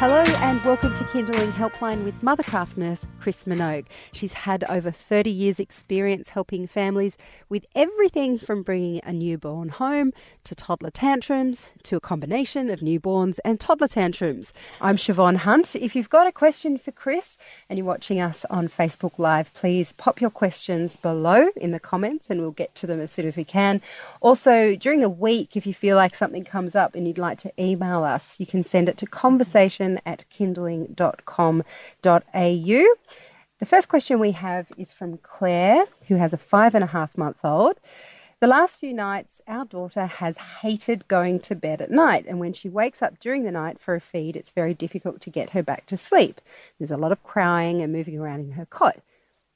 Hello and welcome to Kinderling Helpline with Mothercraft nurse Chris Minogue. She's had over 30 years' experience helping families with everything from bringing a newborn home to toddler tantrums to a combination of newborns and toddler tantrums. I'm Siobhan Hunt. If you've got a question for Chris and you're watching us on Facebook Live, please pop your questions below in the comments and we'll get to them as soon as we can. Also, during the week, if you feel like something comes up and you'd like to email us, you can send it to conversation at kinderling.com.au. The first question we have is from Claire, who has a five and a half month old. The last few nights, our daughter has hated going to bed at night, and when she wakes up during the night for a feed, it's very difficult to get her back to sleep. There's a lot of crying and moving around in her cot.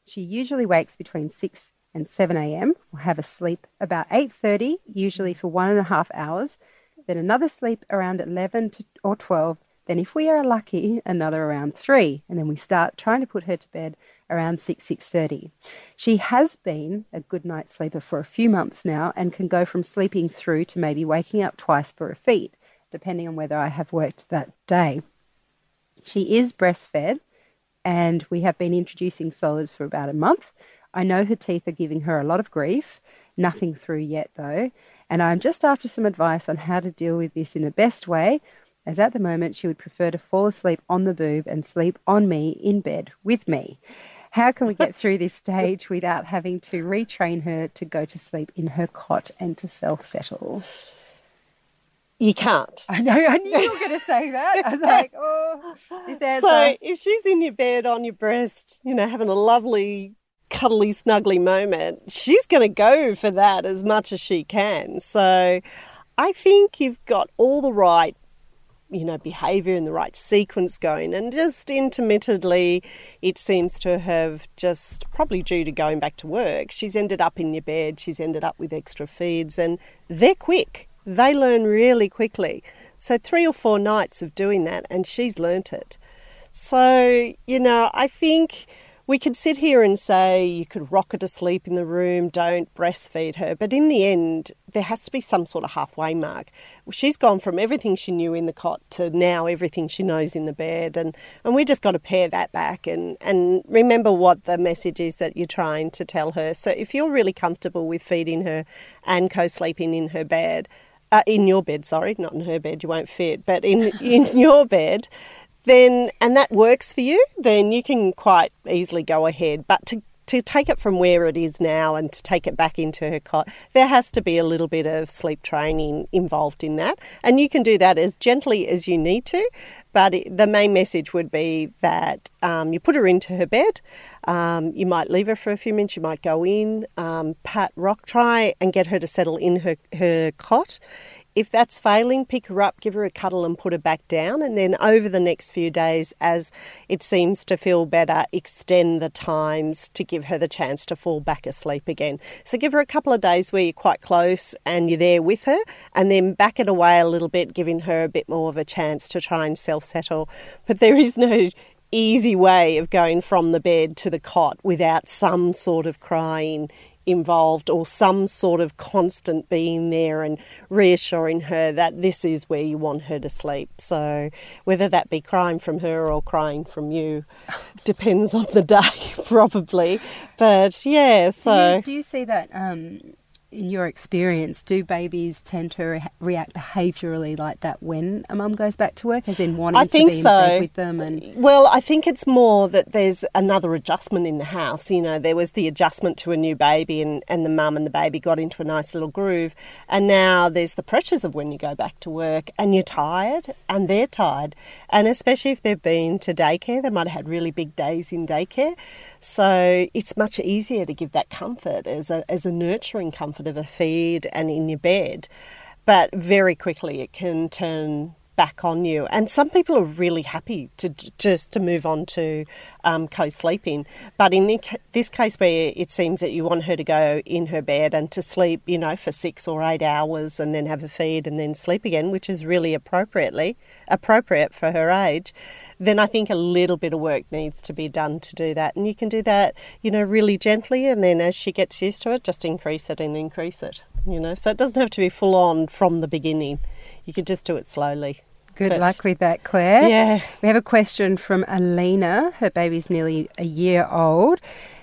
She usually wakes between 6 and 7 a.m. will have a sleep about 8.30, usually for one and a half hours, then another sleep around 11 to, or 12, then, if we are lucky, another around three, and then we start trying to put her to bed around six six thirty. She has been a good night sleeper for a few months now, and can go from sleeping through to maybe waking up twice for a feed, depending on whether I have worked that day. She is breastfed, and we have been introducing solids for about a month. I know her teeth are giving her a lot of grief. Nothing through yet, though. And I'm just after some advice on how to deal with this in the best way as at the moment she would prefer to fall asleep on the boob and sleep on me in bed with me. How can we get through this stage without having to retrain her to go to sleep in her cot and to self settle? You can't. I know. I knew you were going to say that. I was like, oh, this answer. So if she's in your bed on your breast, you know, having a lovely, cuddly, snuggly moment, she's going to go for that as much as she can. So I think you've got all the right you know, behavior in the right sequence going. And just intermittently, it seems to have just probably due to going back to work, she's ended up in your bed, she's ended up with extra feeds, and they're quick. They learn really quickly. So, three or four nights of doing that, and she's learnt it. So, you know, I think we could sit here and say you could rock her to sleep in the room, don't breastfeed her, but in the end, there has to be some sort of halfway mark. She's gone from everything she knew in the cot to now everything she knows in the bed, and, and we just got to pare that back and, and remember what the message is that you're trying to tell her. So if you're really comfortable with feeding her and co sleeping in her bed, uh, in your bed, sorry, not in her bed, you won't fit, but in, in your bed, then and that works for you, then you can quite easily go ahead. But to to take it from where it is now and to take it back into her cot, there has to be a little bit of sleep training involved in that. And you can do that as gently as you need to. But it, the main message would be that um, you put her into her bed. Um, you might leave her for a few minutes. You might go in, um, pat, rock, try and get her to settle in her, her cot. If that's failing, pick her up, give her a cuddle, and put her back down. And then over the next few days, as it seems to feel better, extend the times to give her the chance to fall back asleep again. So give her a couple of days where you're quite close and you're there with her, and then back it away a little bit, giving her a bit more of a chance to try and self settle. But there is no easy way of going from the bed to the cot without some sort of crying involved or some sort of constant being there and reassuring her that this is where you want her to sleep. So, whether that be crying from her or crying from you depends on the day, probably. But yeah, so. Do you, do you see that um, in your experience, do babies tend to re- react behaviourally like that when a mum goes back to work, as in wanting I think to be so. with them? And well, I think it's more that there's another adjustment in the house. You know, there was the adjustment to a new baby, and and the mum and the baby got into a nice little groove, and now there's the pressures of when you go back to work, and you're tired, and they're tired, and especially if they've been to daycare, they might have had really big days in daycare, so it's much easier to give that comfort as a as a nurturing comfort of a feed and in your bed. But very quickly it can turn back on you. And some people are really happy to just to move on to um, co-sleeping. But in the, this case, where it seems that you want her to go in her bed and to sleep, you know, for six or eight hours, and then have a feed and then sleep again, which is really appropriately appropriate for her age, then I think a little bit of work needs to be done to do that. And you can do that, you know, really gently, and then as she gets used to it, just increase it and increase it. You know, so it doesn't have to be full on from the beginning you could just do it slowly. Good but, luck with that, Claire. Yeah. We have a question from Alina. Her baby's nearly a year old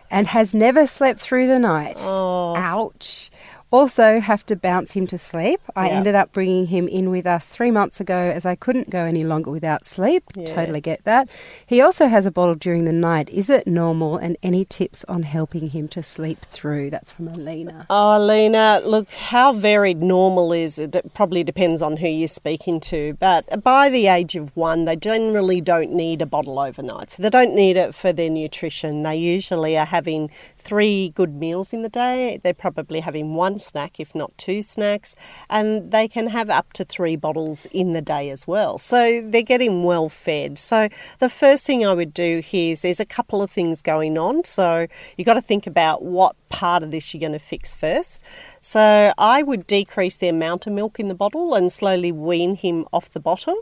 and has never slept through the night. Oh. Ouch also have to bounce him to sleep. I yeah. ended up bringing him in with us three months ago as I couldn't go any longer without sleep. Yeah. Totally get that. He also has a bottle during the night. Is it normal? And any tips on helping him to sleep through? That's from Alina. Oh, Alina, look, how varied normal is it? It probably depends on who you're speaking to. But by the age of one, they generally don't need a bottle overnight. So they don't need it for their nutrition. They usually are having three good meals in the day. They're probably having one snack, if not two snacks, and they can have up to three bottles in the day as well. So they're getting well fed. So the first thing I would do here is there's a couple of things going on. So you've got to think about what part of this you're going to fix first. So I would decrease the amount of milk in the bottle and slowly wean him off the bottle.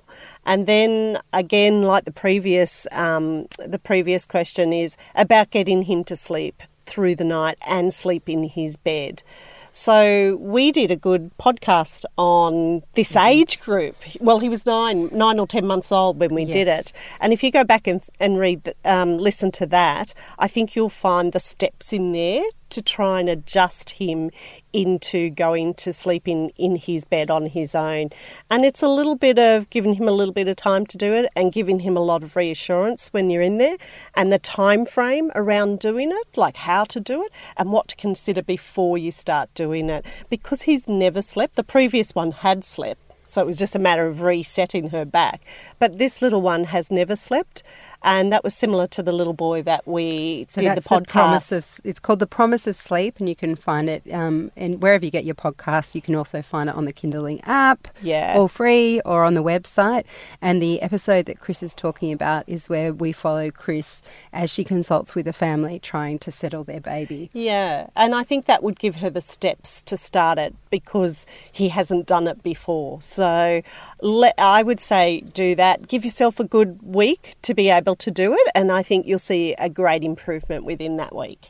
And then again, like the previous um, the previous question is about getting him to sleep through the night and sleep in his bed. So we did a good podcast on this age group. Well, he was nine, nine or ten months old when we yes. did it. And if you go back and, and read, um, listen to that, I think you'll find the steps in there to try and adjust him into going to sleep in, in his bed on his own. And it's a little bit of giving him a little bit of time to do it and giving him a lot of reassurance when you're in there and the time frame around doing it, like how to do it and what to consider before you start doing it. Because he's never slept, the previous one had slept. So it was just a matter of resetting her back. But this little one has never slept and that was similar to the little boy that we so did the podcast. The of, it's called the Promise of Sleep, and you can find it um, and wherever you get your podcast, You can also find it on the Kinderling app, yeah, all free, or on the website. And the episode that Chris is talking about is where we follow Chris as she consults with a family trying to settle their baby. Yeah, and I think that would give her the steps to start it because he hasn't done it before. So let, I would say do that. Give yourself a good week to be able able to do it, and I think you'll see a great improvement within that week.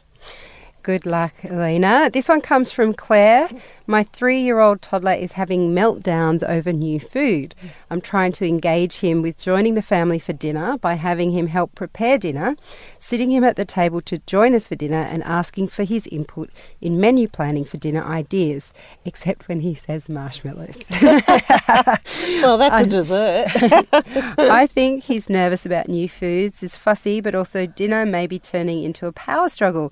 Good luck, Elena. This one comes from Claire. My three year old toddler is having meltdowns over new food. I'm trying to engage him with joining the family for dinner by having him help prepare dinner, sitting him at the table to join us for dinner, and asking for his input in menu planning for dinner ideas, except when he says marshmallows. well, that's a dessert. I think he's nervous about new foods, is fussy, but also dinner may be turning into a power struggle.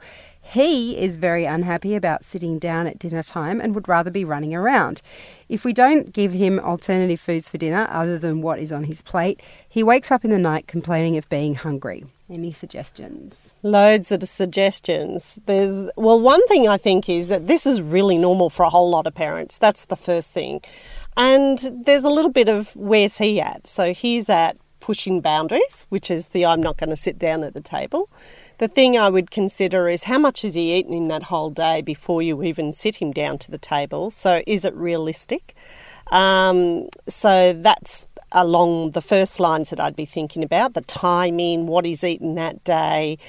He is very unhappy about sitting down at dinner time and would rather be running around. If we don't give him alternative foods for dinner other than what is on his plate, he wakes up in the night complaining of being hungry. Any suggestions? Loads of suggestions. There's well, one thing I think is that this is really normal for a whole lot of parents. That's the first thing. And there's a little bit of where's he at? So he's at pushing boundaries, which is the I'm not going to sit down at the table. The thing I would consider is how much has he eaten in that whole day before you even sit him down to the table. So is it realistic? Um, so that's along the first lines that I'd be thinking about the timing, what he's eaten that day.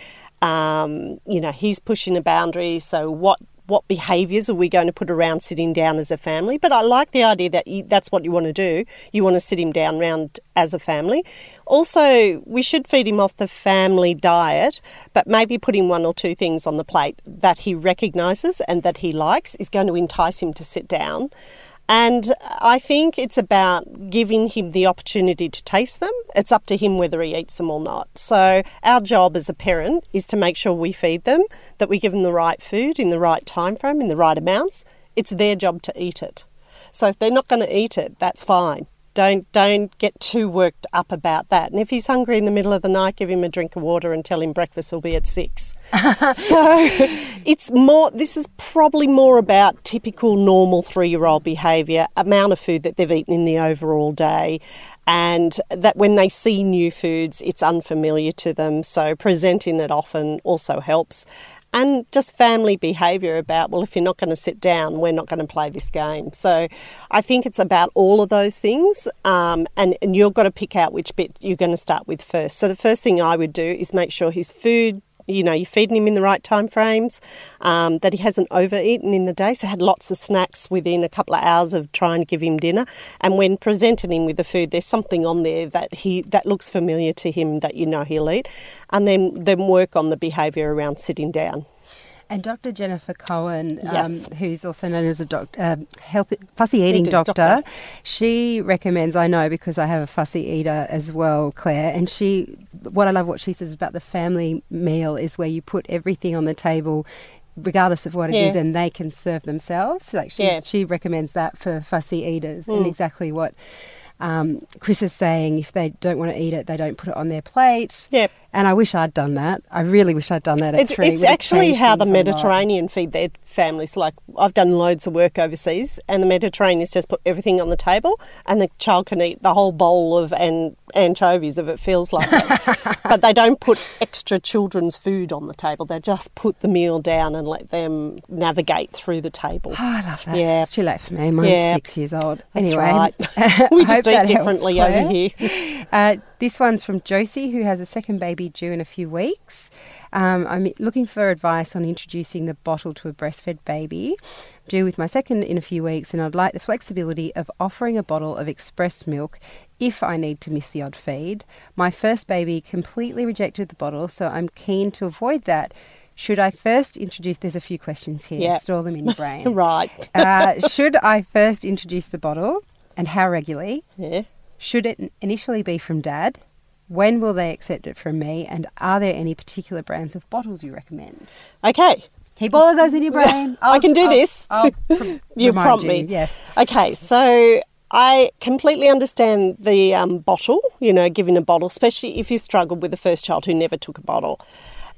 Um, you know, he's pushing a boundary, so what what behaviours are we going to put around sitting down as a family. But I like the idea that you, that's what you want to do. You want to sit him down round as a family. Also, we should feed him off the family diet, but maybe putting one or two things on the plate that he recognises and that he likes is going to entice him to sit down. And I think it's about giving him the opportunity to taste them. It's up to him whether he eats them or not. So, our job as a parent is to make sure we feed them, that we give them the right food in the right time frame, in the right amounts. It's their job to eat it. So, if they're not going to eat it, that's fine don't don't get too worked up about that. And if he's hungry in the middle of the night, give him a drink of water and tell him breakfast will be at six. so it's more. This is probably more about typical normal three-year-old behaviour, amount of food that they've eaten in the overall day, and that when they see new foods, it's unfamiliar to them. So presenting it often also helps and just family behaviour about, well, if you're not going to sit down, we're not going to play this game. So I think it's about all of those things, um, and, and you've got to pick out which bit you're going to start with first. So the first thing I would do is make sure his food you know, you're feeding him in the right time frames, um, that he hasn't overeaten in the day. So had lots of snacks within a couple of hours of trying to give him dinner. And when presenting him with the food, there's something on there that he that looks familiar to him that you know he'll eat. And then then work on the behaviour around sitting down. And Dr. Jennifer Cohen, um, who's also known as a doc, uh, health, fussy eating doctor, doctor. she recommends, I know because I have a fussy eater as well, Claire, and she, what I love what she says about the family meal is where you put everything on the table regardless of what it is Yeah. and they can serve themselves. Like Yeah. she recommends that for fussy eaters Mm. and exactly what um, Chris is saying, if they don't want to eat it, they don't put it on their plate. Yep. And I wish I'd done that. I really wish I'd done that at It's, three. it's actually how the things a lot. Mediterranean feed their families. Like I've done loads of work overseas, and the Mediterraneans just put everything on the table, and the child can eat the whole bowl of an- anchovies if it feels like it. but they don't put extra children's food on the table. They just put the meal down and let them navigate through the table. Oh, I love that. Yeah. It's too late for me. Mine's Yeah. six years old. That's anyway, right. We just that eat helps, differently over here. Uh, this one's from Josie, who has a second baby due in a few weeks. Um, I'm looking for advice on introducing the bottle to a breastfed baby. Due with my second in a few weeks, and I'd like the flexibility of offering a bottle of express milk if I need to miss the odd feed. My first baby completely rejected the bottle, so I'm keen to avoid that. Should I first introduce? There's a few questions here. Yeah. Store them in your brain. right. uh, should I first introduce the bottle, and how regularly? Yeah. Should it initially be from dad? When will they accept it from me? And are there any particular brands of bottles you recommend? Okay. Keep all of those in your brain. I can do I'll- this. I'll pr- You prompt you. me. Yes. Okay, so I completely understand the um, bottle, you know, giving a bottle, especially if you struggled with the first child who never took a bottle.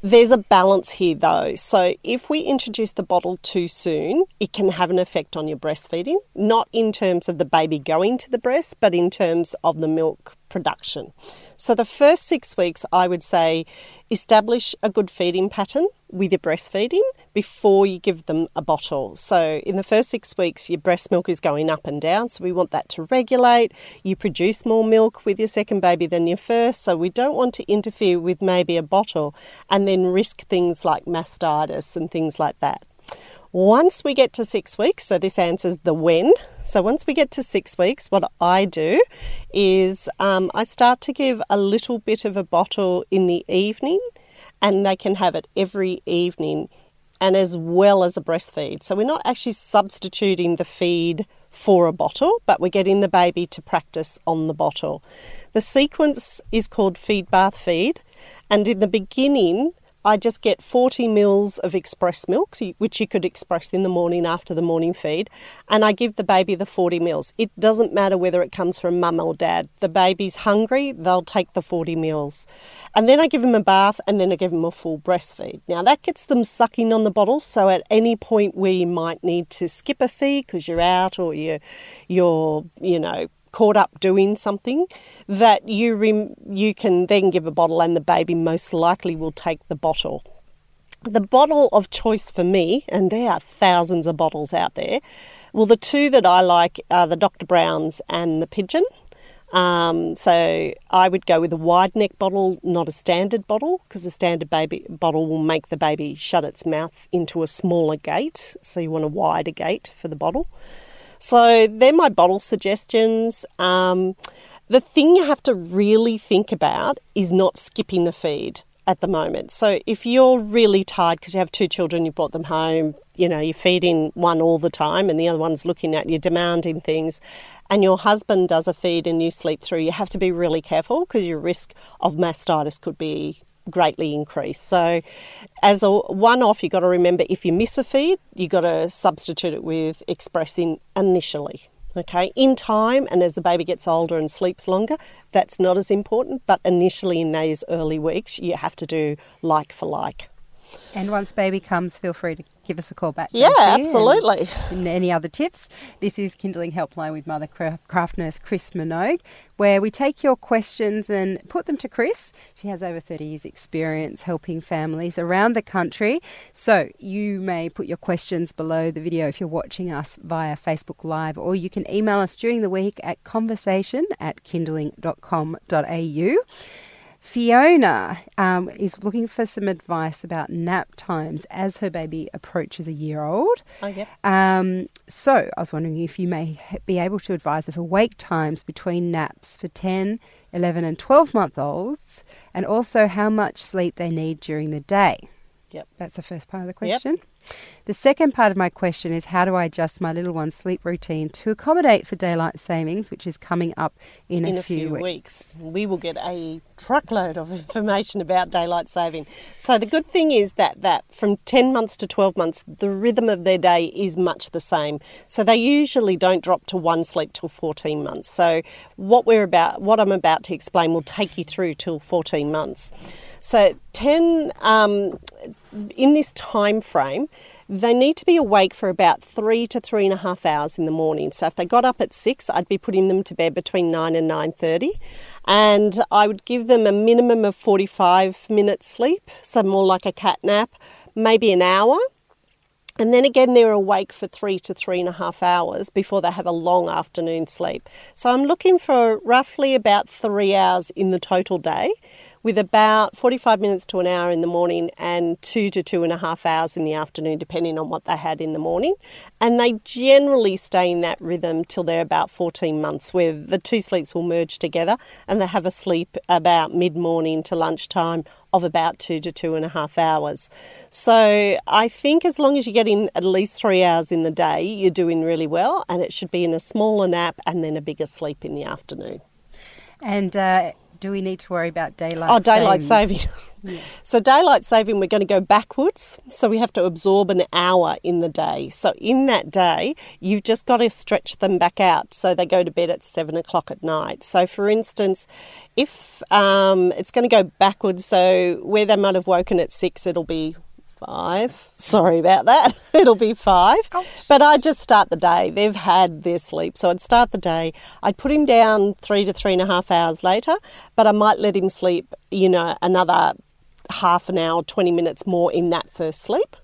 There's a balance here though. So if we introduce the bottle too soon, it can have an effect on your breastfeeding, not in terms of the baby going to the breast, but in terms of the milk production. So the first six weeks, I would say, establish a good feeding pattern with your breastfeeding before you give them a bottle. So in the first six weeks, your breast milk is going up and down. So we want that to regulate. You produce more milk with your second baby than your first. So we don't want to interfere with maybe a bottle and then risk things like mastitis and things like that. Once we get to six weeks, so this answers the when. So once we get to six weeks, what I do is um, I start to give a little bit of a bottle in the evening, and they can have it every evening, and as well as a breastfeed. So we're not actually substituting the feed for a bottle, but we're getting the baby to practice on the bottle. The sequence is called feed bath feed, and in the beginning, I just get 40 mils of express milk, which you could express in the morning after the morning feed, and I give the baby the 40 mils. It doesn't matter whether it comes from mum or dad. The baby's hungry, they'll take the 40 mils. And then I give them a bath and then I give them a full breastfeed. Now that gets them sucking on the bottle, so at any point where you might need to skip a feed because you're out or you're, you're, you know, caught up doing something that you rem- you can then give a bottle and the baby most likely will take the bottle the bottle of choice for me, and there are thousands of bottles out there. Well, the two that I like are the Dr. Brown's and the Pigeon. Um, so I would go with a wide neck bottle, not a standard bottle, because a standard baby bottle will make the baby shut its mouth into a smaller gate. So you want a wider gate for the bottle. So they're my bottle suggestions. Um, the thing you have to really think about is not skipping the feed at the moment. So if you're really tired because you have two children, you brought them home, you know, you're feeding one all the time and the other one's looking at you, demanding things, and your husband does a feed and you sleep through, you have to be really careful because your risk of mastitis could be greatly increase. So, as a one off, you've got to remember if you miss a feed, you've got to substitute it with expressing initially. Okay, in time and as the baby gets older and sleeps longer, that's not as important, but initially in those early weeks, you have to do like for like. And once baby comes, feel free to give us a call back. Yeah, and- absolutely. And any other tips? This is Kinderling Helpline with Mother Craft Nurse Chris Minogue, where we take your questions and put them to Chris. She has over 30 years' experience helping families around the country. So you may put your questions below the video if you're watching us via Facebook Live, or you can email us during the week at conversation at kinderling.com.au. Fiona um, is looking for some advice about nap times as her baby approaches a year old. Oh, yeah. Um, so I was wondering if you may be able to advise of awake times between naps for 10, 11, and 12 month olds, and also how much sleep they need during the day. Yep. That's the first part of the question. The second part of my question is how do I adjust my little one's sleep routine to accommodate for daylight savings, which is coming up in, in a, few, weeks. We will get a truckload of information about daylight saving. So the good thing is that that from 10 months to 12 months, the rhythm of their day is much the same. So they usually don't drop to one sleep till 14 months. So what we're about, what I'm about to explain, will take you through till 14 months. So 10 um, in this time frame, they need to be awake for about three to three and a half hours in the morning. So if they got up at six, I'd be putting them to bed between nine and nine thirty, and I would give them a minimum of forty-five minutes sleep, so more like a cat nap, maybe an hour. And then again, they're awake for three to three and a half hours before they have a long afternoon sleep. So I'm looking for roughly about three hours in the total day, with about 45 minutes to an hour in the morning and two to two and a half hours in the afternoon, depending on what they had in the morning. And they generally stay in that rhythm till they're about 14 months, where the two sleeps will merge together and they have a sleep about mid morning to lunchtime of about two to two and a half hours. So I think as long as you're getting at least three hours in the day, you're doing really well, and it should be in a smaller nap and then a bigger sleep in the afternoon. And uh, do we need to worry about daylight Oh, daylight savings? saving. So, daylight saving, we're going to go backwards. So, we have to absorb an hour in the day. So, in that day, you've just got to stretch them back out so they go to bed at seven o'clock at night. So, for instance, if um, it's going to go backwards, so where they might have woken at six, it'll be five. Sorry about that. It'll be five. But I just start the day. They've had their sleep. So I'd start the day. I'd put him down three to three and a half hours later, but I might let him sleep, you know, another half an hour, 20 minutes more in that first sleep.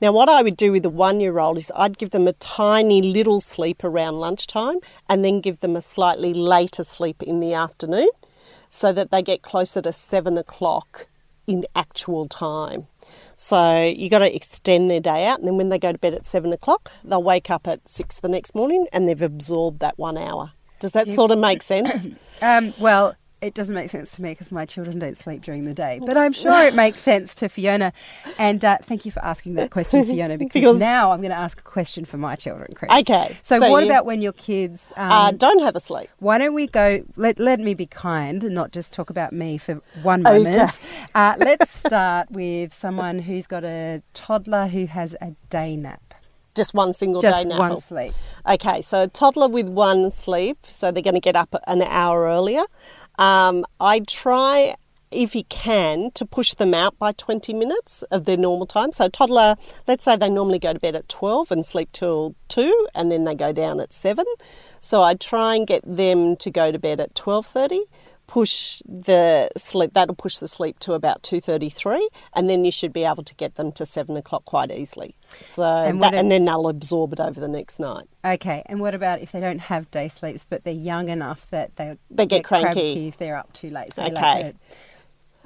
Now, what I would do with a one year old is I'd give them a tiny little sleep around lunchtime and then give them a slightly later sleep in the afternoon so that they get closer to seven o'clock in actual time. So you got to extend their day out, and then when they go to bed at seven o'clock, they'll wake up at six the next morning, and they've absorbed that one hour. Does that sort of make sense? Um, well, it doesn't make sense to me because my children don't sleep during the day. But I'm sure it makes sense to Fiona. And uh, thank you for asking that question, Fiona, because, Because- now I'm going to ask a question for my children, Chris. Okay, So, so what you- about when your kids? Um, uh, don't have a sleep. why don't we go? Let, let me be kind and not just talk about me for one moment. Uh, let's start with someone who's got a toddler who has a day nap, Just one single just day now. one sleep. Okay, so a toddler with one sleep, so they're going to get up an hour earlier. Um, I try, if you can, to push them out by 20 minutes of their normal time. So, toddler, let's say they normally go to bed at 12 and sleep till 2, and then they go down at 7. So, I try and get them to go to bed at 12:30. Push the sleep. That'll push the sleep to about two thirty-three, and then you should be able to get them to seven o'clock quite easily. So, And that, a- and then they'll absorb it over the next night. Okay, and what about if they don't have day sleeps, but they're young enough that they They get cranky. if they're up too late? So Okay. like a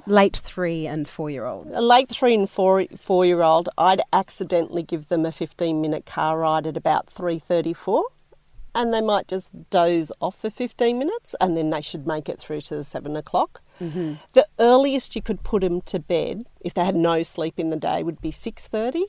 late three and four year olds. A late three and four four year old, I'd accidentally give them a fifteen minute car ride at about three thirty four, and they might just doze off for fifteen minutes, and then they should make it through to the seven o'clock. Mm-hmm. The earliest you could put them to bed, if they had no sleep in the day, would be six thirty,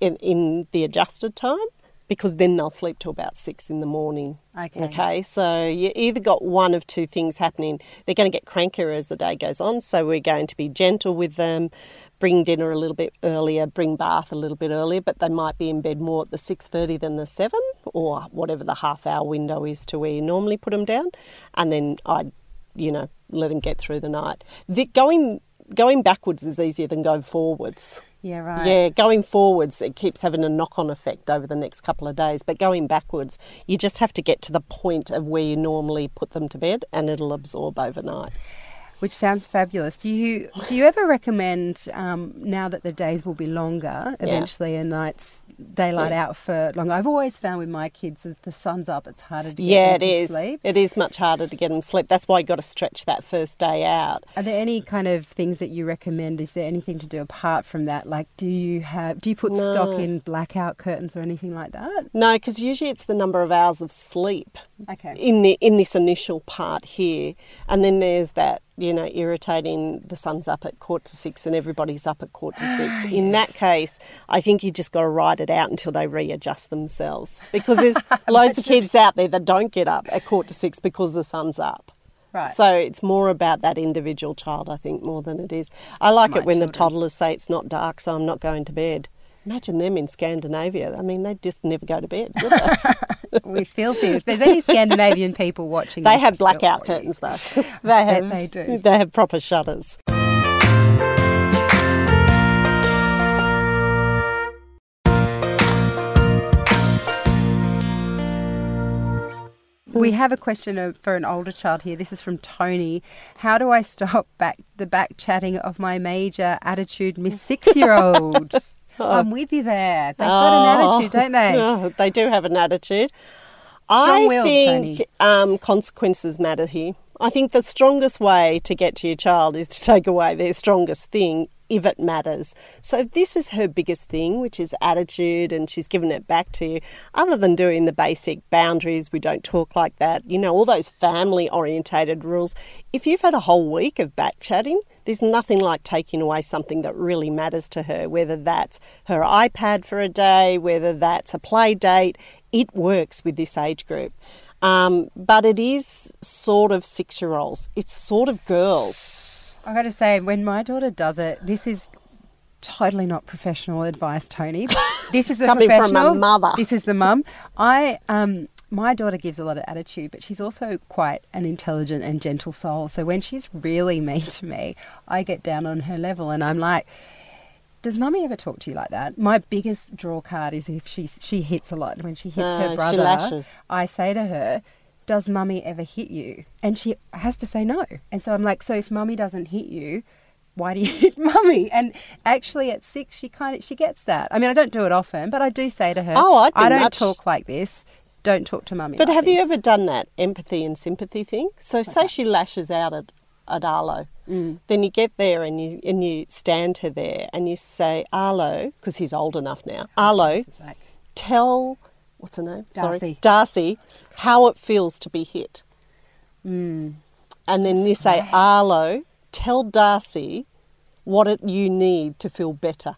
in in the adjusted time. Because then they'll sleep till about six in the morning. Okay. Okay. So you either got one of two things happening. They're going to get crankier as the day goes on. So we're going to be gentle with them, bring dinner a little bit earlier, bring bath a little bit earlier, but they might be in bed more at the six thirty than the seven, or whatever the half hour window is to where you normally put them down, and then I'd, you know, let them get through the night. The, going going backwards is easier than going forwards. Yeah, right. Yeah, going forwards, it keeps having a knock on effect over the next couple of days. But going backwards, you just have to get to the point of where you normally put them to bed and it'll absorb overnight. Which sounds fabulous. Do you do you ever recommend um, now that the days will be longer eventually and nights daylight Yeah. out for longer? I've always found with my kids as the sun's up, it's harder to get Yeah, them it to is. sleep. It is much harder to get them sleep. That's why you got to stretch that first day out. Are there any kind of things that you recommend? Is there anything to do apart from that? Like, do you have do you put stock in blackout curtains or anything like that? No, because usually it's the number of hours of sleep Okay. in the in this initial part here, and then there's that you know irritating. The sun's up at quarter to six, and everybody's up at quarter to six. In that case, I think you just got to ride it out until they readjust themselves, because there's loads of kids out there that don't get up at quarter to six because the sun's up. Right. So it's more about that individual child, I think, more than it is. I like My it when the toddlers say it's not dark, so I'm not going to bed. Imagine them in Scandinavia. I mean, they just never go to bed. would they? we feel for you. If there's any Scandinavian people watching, They have blackout curtains though. they have. they do. They have proper shutters. We have a question for an older child here. This is from Tony. How do I stop back the back chatting of my major attitude Miss Six Year Old? I'm with you there. They've got an attitude, don't they? Oh, they do have an attitude. I think um, consequences matter here. I think the strongest way to get to your child is to take away their strongest thing if it matters. So this is her biggest thing, which is attitude, and she's given it back to you, other than doing the basic boundaries, we don't talk like that, you know, all those family orientated rules. If you've had a whole week of back chatting, there's nothing like taking away something that really matters to her, whether that's her iPad for a day, whether that's a play date. It works with this age group. Um, but it is sort of six year olds, it's sort of girls. I got to say, when my daughter does it, this is totally not professional advice, Tony. This is the Coming from a mother. This is the mum. I um. My daughter gives a lot of attitude, but she's also quite an intelligent and gentle soul. So when she's really mean to me, I get down on her level and I'm like, does mummy ever talk to you like that? My biggest draw card is if she she hits a lot. When she hits No, her brother, lashes. I say to her, "Does mummy ever hit you?" And she has to say no. And so I'm like, "So if mummy doesn't hit you, why do you hit mummy?" And actually, at six, she kind of she gets that. I mean, I don't do it often, but I do say to her, Oh, I'd I don't much- talk like this. Don't talk to mummy." But like have you ever done that empathy and sympathy thing? So say she lashes out at, at Arlo. Mm. Then you get there and you and you stand her there and you say, Arlo, because he's old enough now. Arlo, like, tell what's her name? Darcy. Sorry, Darcy, how it feels to be hit. mm, And then you say, Arlo, tell Darcy what it, you need to feel better,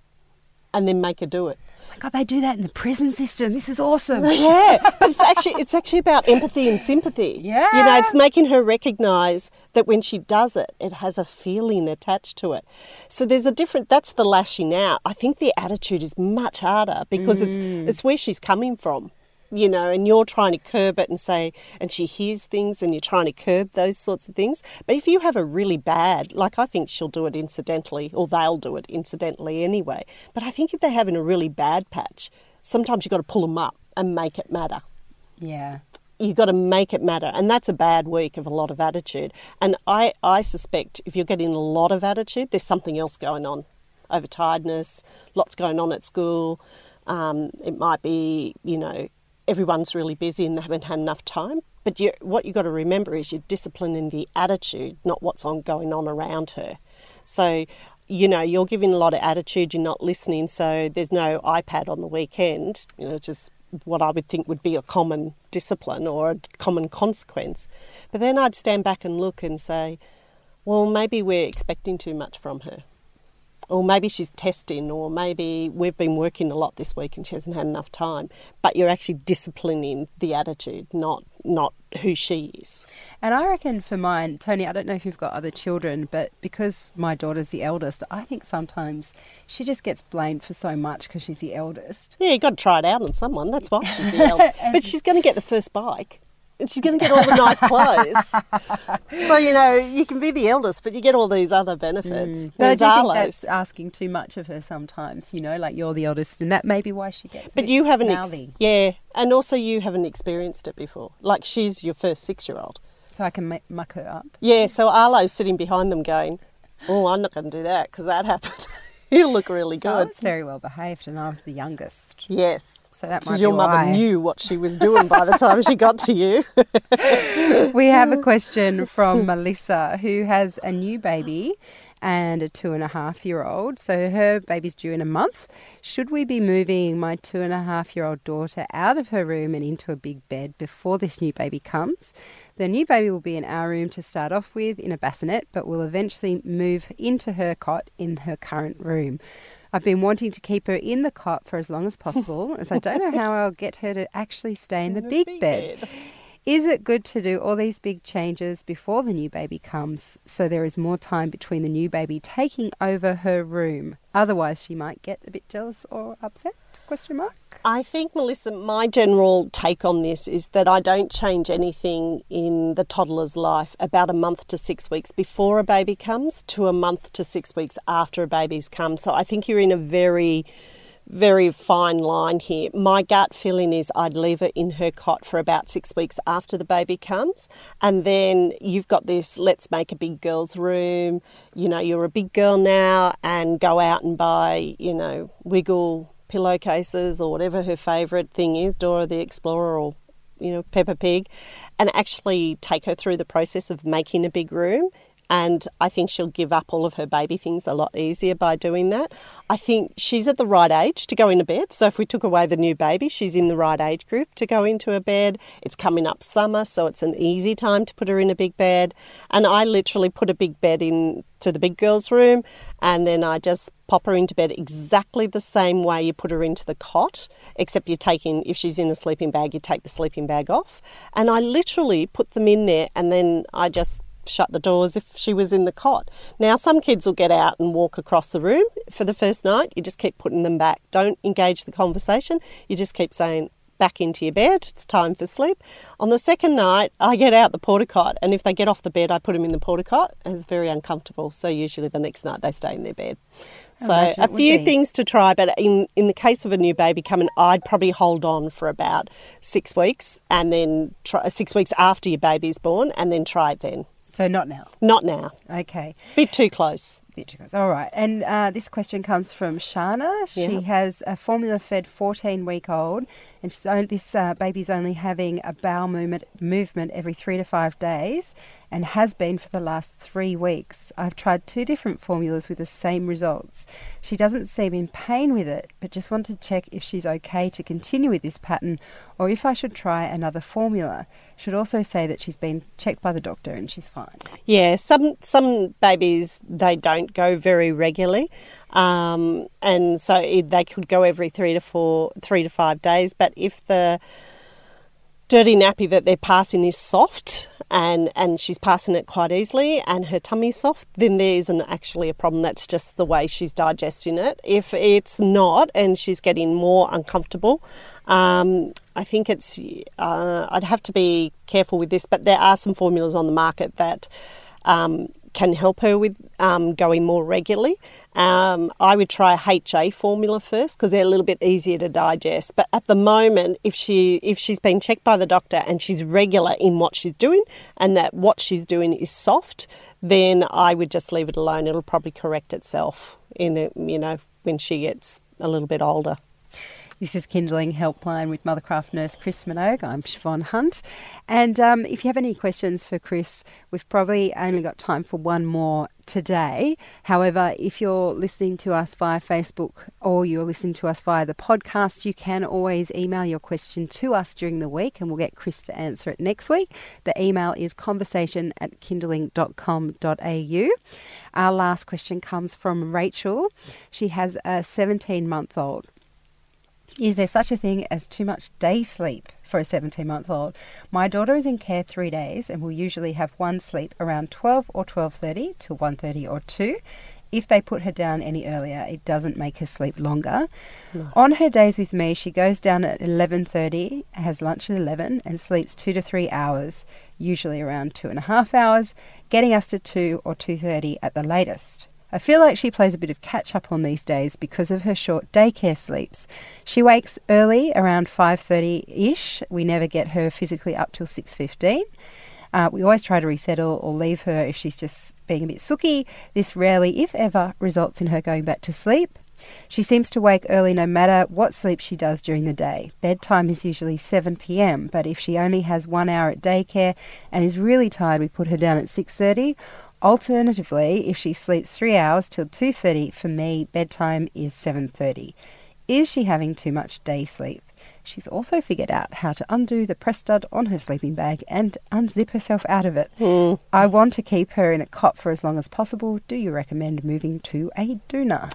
and then make her do it. oh God, they do that in the prison system. This is awesome. Yeah, but it's actually it's actually about empathy and sympathy. Yeah. you know, it's making her recognise that when she does it, it has a feeling attached to it. So there's a different. That's the lashing out. I think the attitude is much harder because it's it's where she's coming from. You know, and you're trying to curb it and say, and she hears things, and you're trying to curb those sorts of things. But if you have a really bad, like I think she'll do it incidentally, or they'll do it incidentally anyway. But I think if they're having a really bad patch, sometimes you've got to pull them up and make it matter Yeah. you've got to make it matter and that's a bad week of a lot of attitude and i i suspect if you're getting a lot of attitude there's something else going on overtiredness lots going on at school um, it might be you know everyone's really busy and they haven't had enough time but you, what you've got to remember is you're disciplining the attitude not what's on going on around her so you know you're giving a lot of attitude you're not listening so there's no ipad on the weekend you know just what I would think would be a common discipline or a common consequence. But then I'd stand back and look and say, well, maybe we're expecting too much from her. Or maybe she's testing, or maybe we've been working a lot this week and she hasn't had enough time. But you're actually disciplining the attitude, not not who she is. And I reckon for mine, Tony, I don't know if you've got other children, but because my daughter's the eldest, I think sometimes she just gets blamed for so much because she's the eldest. Yeah, you got to try it out on someone. That's why she's the eldest. but she's going to get the first bike and she's going to get all the nice clothes. so you know you can be the eldest, but you get all these other benefits. Mm. But I do think that's asking too much of her sometimes. You know, like you're the eldest, and that may be why she gets. a But bit you haven't, ex- yeah, and also you haven't experienced it before. Like she's your first six-year-old. so I can ma- muck her up. Yeah, so Arlo's sitting behind them going, "Oh, I'm not going to do that because that happened." He'll look really So I good. was very well behaved, and I was the youngest. Yes. So that might your mother why. knew what she was doing by the time she got to you. We have a question from Melissa, who has a new baby and a two and a half year old. So her baby's due in a month. Should we be moving my two and a half year old daughter out of her room and into a big bed before this new baby comes? The new baby will be in our room to start off with in a bassinet, but will eventually move into her cot in her current room. I've been wanting to keep her in the cot for as long as possible, as I don't know how I'll get her to actually stay in the big bed. Is it good to do all these big changes before the new baby comes so there is more time between the new baby taking over her room? Otherwise she might get a bit jealous or upset? Question mark. I think, Melissa, my general take on this is that I don't change anything in the toddler's life about a month to six weeks before a baby comes to a month to six weeks after a baby's come. So I think you're in a very, very fine line here. My gut feeling is I'd leave her in her cot for about six weeks after the baby comes. And then you've got this let's make a big girl's room. You know, you're a big girl now and go out and buy, you know, wiggle pillowcases or whatever her favourite thing is, Dora the Explorer or you know Peppa Pig, and actually take her through the process of making a big room. And I think she'll give up all of her baby things a lot easier by doing that. I think she's at the right age to go into bed. So if we took away the new baby, she's in the right age group to go into a bed. It's coming up summer, so it's an easy time to put her in a big bed. And I literally put a big bed in to the big girl's room and then I just pop her into bed exactly the same way you put her into the cot, except you're taking, if she's in a sleeping bag, you take the sleeping bag off. And I literally put them in there and then I just shut the doors if she was in the cot. Now, some kids will get out and walk across the room for the first night. You just keep putting them back. Don't engage the conversation. You just keep saying, back into your bed. It's time for sleep. On the second night, I get out the porta cot, and if they get off the bed, I put them in the porta cot. It's very uncomfortable. So usually the next night they stay in their bed. So a few things to try, but in in the case of a new baby coming, I'd probably hold on for about six weeks, and then try six weeks after your baby's born, and then try it then. So not now. Not now. Okay. Bit too close. Bit too close. All right. And uh, this question comes from Shana. She Yeah. has a formula fed 14 week old, and she's only, this uh, baby's only having a bowel movement, movement every three to five days and has been for the last three weeks. I've tried two different formulas with the same results. She doesn't seem in pain with it, but just want to check if she's okay to continue with this pattern or if I should try another formula. Should also say that she's been checked by the doctor and she's fine. Yeah, some some babies they don't go very regularly, um, and so it, they could go every three to four, three to five days. But if the dirty nappy that they're passing is soft and and she's passing it quite easily and her tummy's soft then there isn't actually a problem that's just the way she's digesting it if it's not and she's getting more uncomfortable um, I think it's uh, I'd have to be careful with this but there are some formulas on the market that um, can help her with um, going more regularly. Um, I would try HA formula first because they're a little bit easier to digest. But at the moment, if she if she's been checked by the doctor and she's regular in what she's doing and that what she's doing is soft, then I would just leave it alone. It'll probably correct itself in you know when she gets a little bit older. This is Kinderling Helpline with Mothercraft nurse Chris Minogue. I'm Siobhan Hunt. And um, if you have any questions for Chris, we've probably only got time for one more today. However, if you're listening to us via Facebook or you're listening to us via the podcast, you can always email your question to us during the week and we'll get Chris to answer it next week. The email is conversation at kinderling.com.au. Our last question comes from Rachel. She has a 17 month old. Is there such a thing as too much day sleep for a 17 month old? My daughter is in care 3 days and will usually have one sleep around 12 or 12:30 to 1:30 or 2. If they put her down any earlier, it doesn't make her sleep longer. No. On her days with me, she goes down at 11:30, has lunch at 11, and sleeps two to three hours, usually around two and a half hours, getting us to 2 or 2:30 at the latest. I feel like she plays a bit of catch up on these days because of her short daycare sleeps. She wakes early around 5:30ish. We never get her physically up till 6:15. Uh, we always try to resettle or leave her if she's just being a bit sooky. This rarely, if ever, results in her going back to sleep. She seems to wake early no matter what sleep she does during the day. Bedtime is usually 7 p.m., but if she only has 1 hour at daycare and is really tired, we put her down at 6:30 Alternatively, if she sleeps 3 hours till 2:30, for me bedtime is 7:30. Is she having too much day sleep? She's also figured out how to undo the press stud on her sleeping bag and unzip herself out of it. Mm. I want to keep her in a cot for as long as possible. Do you recommend moving to a doona?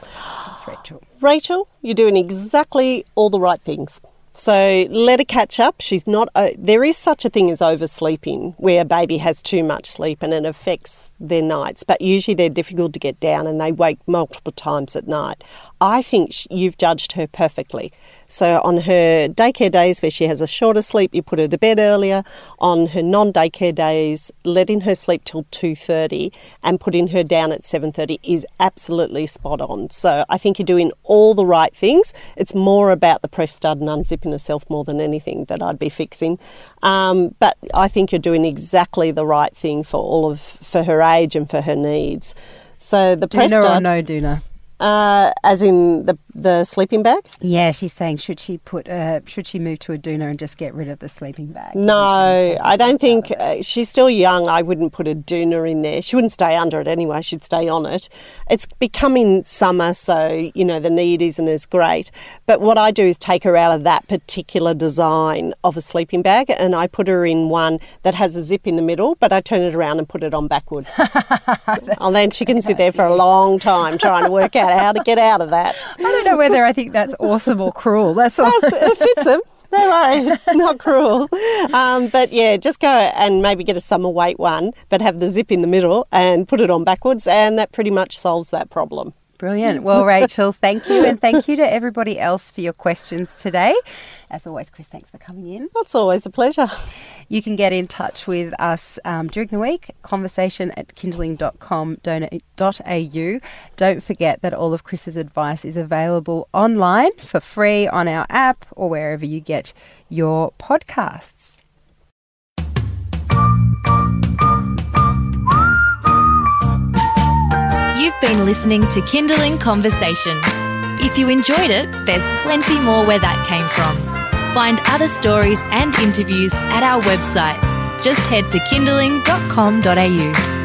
That's Rachel. Rachel, you're doing exactly all the right things. So let her catch up. She's not. Uh, there is such a thing as oversleeping, where a baby has too much sleep and it affects their nights. But usually they're difficult to get down and they wake multiple times at night. I think you've judged her perfectly. So on her daycare days where she has a shorter sleep, you put her to bed earlier. On her non-daycare days, letting her sleep till 2:30 and putting her down at 7:30 is absolutely spot on. So I think you're doing all the right things. It's more about the press stud and unzipping herself more than anything that I'd be fixing. Um, but I think you're doing exactly the right thing for all of for her age and for her needs. So the press doona stud, or no doona? Uh, as in the the sleeping bag? Yeah, she's saying should she put uh, should she move to a doona and just get rid of the sleeping bag? No, I don't think uh, she's still young. I wouldn't put a doona in there. She wouldn't stay under it anyway. She'd stay on it. It's becoming summer, so you know the need isn't as great. But what I do is take her out of that particular design of a sleeping bag, and I put her in one that has a zip in the middle, but I turn it around and put it on backwards. and then she can sit there for a long time trying to work out how to get out of that. I don't know whether I think that's awesome or cruel. That's all. it fits them. Don't worry, it's not cruel. Um, but yeah, just go and maybe get a summer weight one, but have the zip in the middle and put it on backwards, and that pretty much solves that problem. Brilliant. Well, Rachel, thank you. And thank you to everybody else for your questions today. As always, Chris, thanks for coming in. That's always a pleasure. You can get in touch with us um, during the week, conversation at kinderling.com.au. Don't forget that all of Chris's advice is available online for free on our app or wherever you get your podcasts. You've been listening to Kinderling Conversation. If you enjoyed it, there's plenty more where that came from. Find other stories and interviews at our website. Just head to kinderling.com.au.